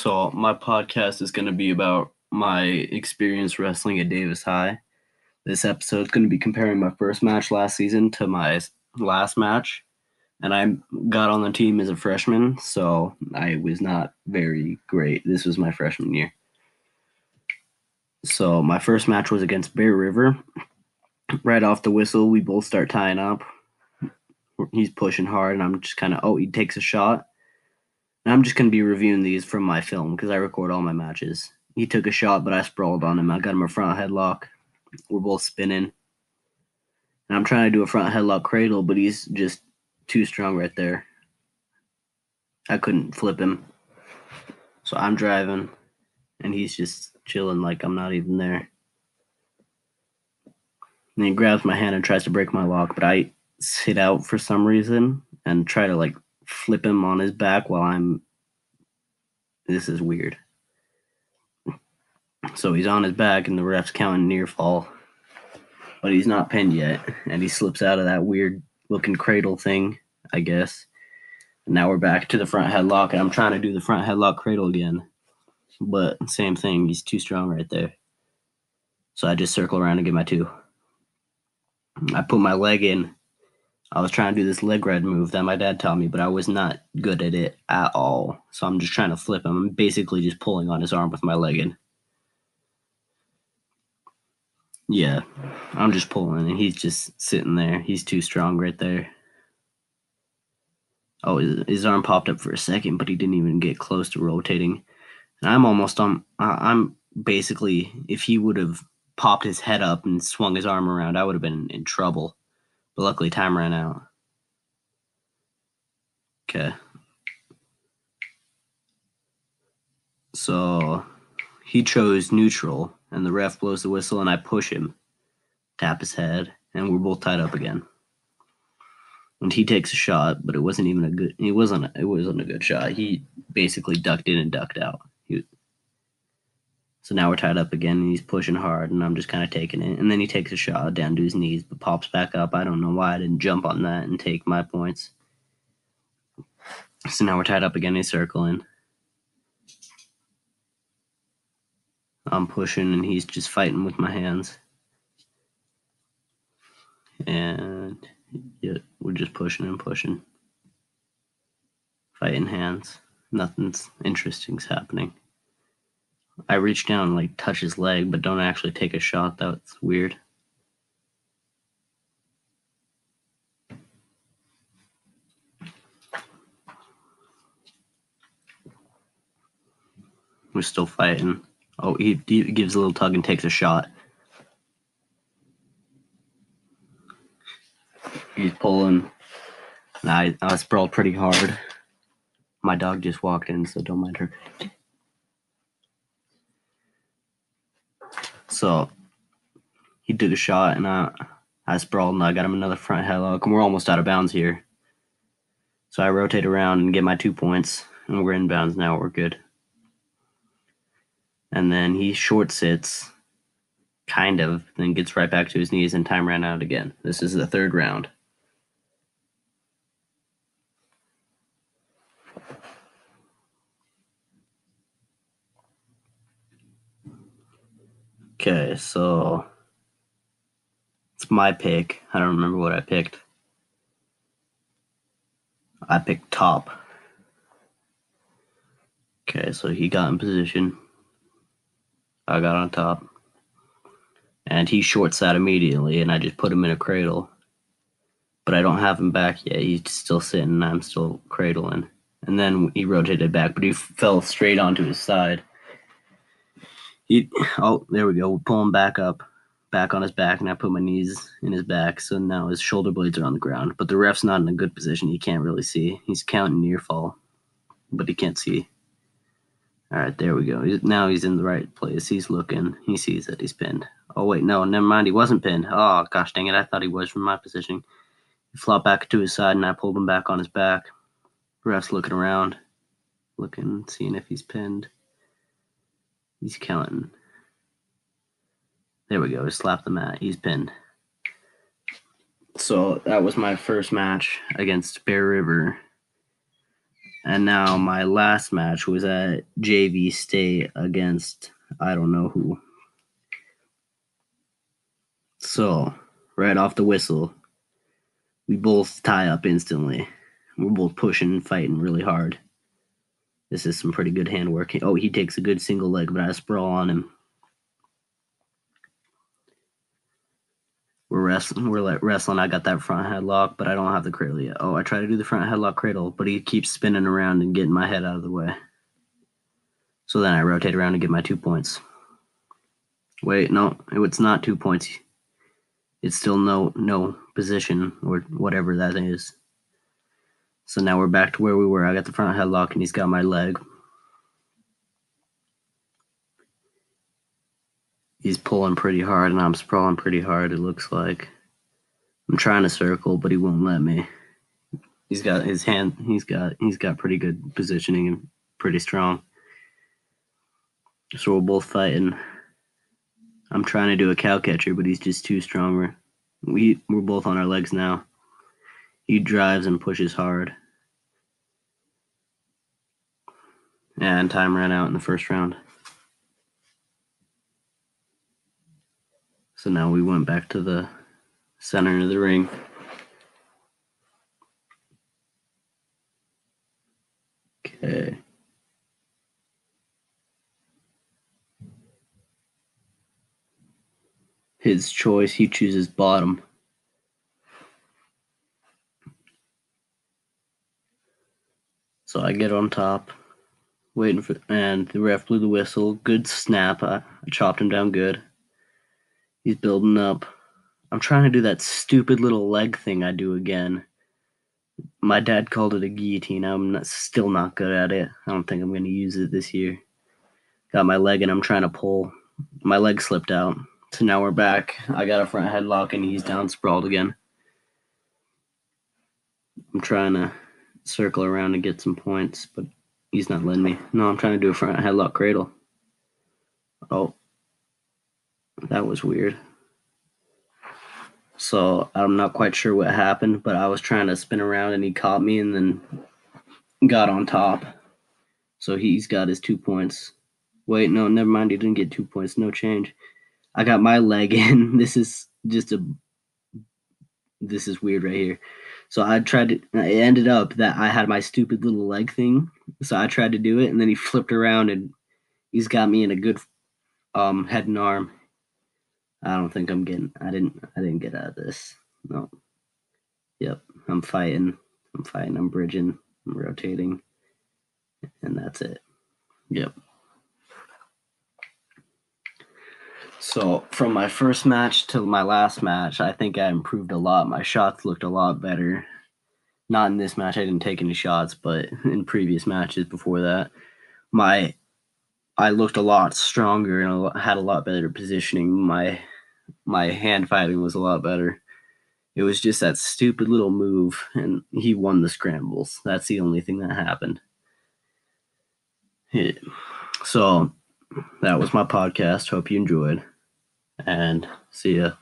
So, my podcast is going to be about my experience wrestling at Davis High. This episode is going to be comparing my first match last season to my last match. And I got on the team as a freshman, so I was not very great. This was my freshman year. So, my first match was against Bear River. Right off the whistle, we both start tying up. He's pushing hard, and I'm just kind of, oh, he takes a shot and I'm just going to be reviewing these from my film because I record all my matches. He took a shot, but I sprawled on him. I got him a front headlock. We're both spinning. And I'm trying to do a front headlock cradle, but he's just too strong right there. I couldn't flip him. So I'm driving, and he's just chilling like I'm not even there. And he grabs my hand and tries to break my lock, but I sit out for some reason and try to like flip him on his back while I'm. This is weird. So he's on his back, and the ref's counting near fall, but he's not pinned yet, and he slips out of that weird looking cradle thing, I guess. And now we're back to the front headlock, and I'm trying to do the front headlock cradle again, but same thing. He's too strong right there. So I just circle around and get my two. I put my leg in I was trying to do this leg ride move that my dad taught me, but I was not good at it at all. So I'm just trying to flip him. I'm basically just pulling on his arm with my leg in. Yeah, I'm just pulling, and he's just sitting there. He's too strong right there. Oh, his, his arm popped up for a second, but he didn't even get close to rotating. And I'm almost on. I'm basically, if he would have popped his head up and swung his arm around, I would have been in trouble. But luckily, time ran out. Okay. So he chose neutral, and the ref blows the whistle, and I push him, tap his head, and we're both tied up again. And he takes a shot, but it wasn't even a good. It wasn't. It wasn't a good shot. He basically ducked in and ducked out. He, so now we're tied up again, and he's pushing hard, and I'm just kind of taking it. And then he takes a shot down to his knees, but pops back up. I don't know why I didn't jump on that and take my points. So now we're tied up again. He's circling. I'm pushing, and he's just fighting with my hands. And yeah, we're just pushing and pushing. Fighting hands. Nothing's interesting's happening. I reach down and like touch his leg, but don't actually take a shot. That's weird. We're still fighting. Oh, he, he gives a little tug and takes a shot. He's pulling. I, I sprawled pretty hard. My dog just walked in, so don't mind her. So he took a shot, and I I sprawled, and I got him another front headlock, and we're almost out of bounds here. So I rotate around and get my two points, and we're in bounds now. We're good. And then he short sits, kind of, then gets right back to his knees, and time ran out again. This is the third round. Okay, so it's my pick. I don't remember what I picked. I picked top. Okay, so he got in position. I got on top. And he short sits immediately, and I just put him in a cradle. But I don't have him back yet. He's still sitting, and I'm still cradling. And then he rotated back, but he fell straight onto his side. He, oh, there we go. We'll pull him back up, back on his back, and I put my knees in his back. So now his shoulder blades are on the ground. But the ref's not in a good position. He can't really see. He's counting near fall, but he can't see. All right, there we go. Now he's in the right place. He's looking. He sees that he's pinned. Oh, wait, no, never mind. He wasn't pinned. Oh, gosh dang it. I thought he was from my position. He flopped back to his side, and I pulled him back on his back. Ref's looking around, looking, seeing if he's pinned. He's killing. There we go. Slap the mat. He's pinned. So that was my first match against Bear River. And now my last match was at JV State against I don't know who. So, right off the whistle, we both tie up instantly. We're both pushing and fighting really hard. This is some pretty good handwork. Oh, he takes a good single leg, but I sprawl on him. We're wrestling. We're like wrestling. I got that front headlock, but I don't have the cradle yet. Oh, I try to do the front headlock cradle, but he keeps spinning around and getting my head out of the way. So then I rotate around and get my two points. Wait, no, it's not two points. It's still no no position or whatever that is. So now we're back to where we were. I got the front headlock and he's got my leg. He's pulling pretty hard and I'm sprawling pretty hard, it looks like. I'm trying to circle, but he won't let me. He's got his hand he's got he's got pretty good positioning and pretty strong. So we're both fighting. I'm trying to do a cow catcher, but he's just too strong. we're we're both on our legs now. He drives and pushes hard. And time ran out in the first round. So now we went back to the center of the ring. Okay. His choice, he chooses bottom. So I get on top, waiting for, and the ref blew the whistle. Good snap. I, I chopped him down good. He's building up. I'm trying to do that stupid little leg thing I do again. My dad called it a guillotine. I'm not, still not good at it. I don't think I'm going to use it this year. Got my leg and I'm trying to pull. My leg slipped out. So now we're back. I got a front headlock and he's down sprawled again. I'm trying to circle around and get some points, but he's not letting me. No, I'm trying to do a front headlock cradle. Oh, that was weird. So I'm not quite sure what happened, but I was trying to spin around and he caught me and then got on top. So he's got his two points. Wait, no, never mind. He didn't get two points. No change. I got my leg in. This is just a. This is weird right here. So I tried to. It ended up that I had my stupid little leg thing. So I tried to do it, and then he flipped around and he's got me in a good um head and arm. I don't think I'm getting. I didn't. I didn't get out of this. No. Yep. I'm fighting. I'm fighting. I'm bridging. I'm rotating, and that's it. Yep. So from my first match to my last match, I think I improved a lot. My shots looked a lot better. Not in this match, I didn't take any shots, but in previous matches before that, my I looked a lot stronger and had a lot better positioning. My my hand fighting was a lot better. It was just that stupid little move, and he won the scrambles. That's the only thing that happened. Yeah. So that was my podcast. Hope you enjoyed, and see ya.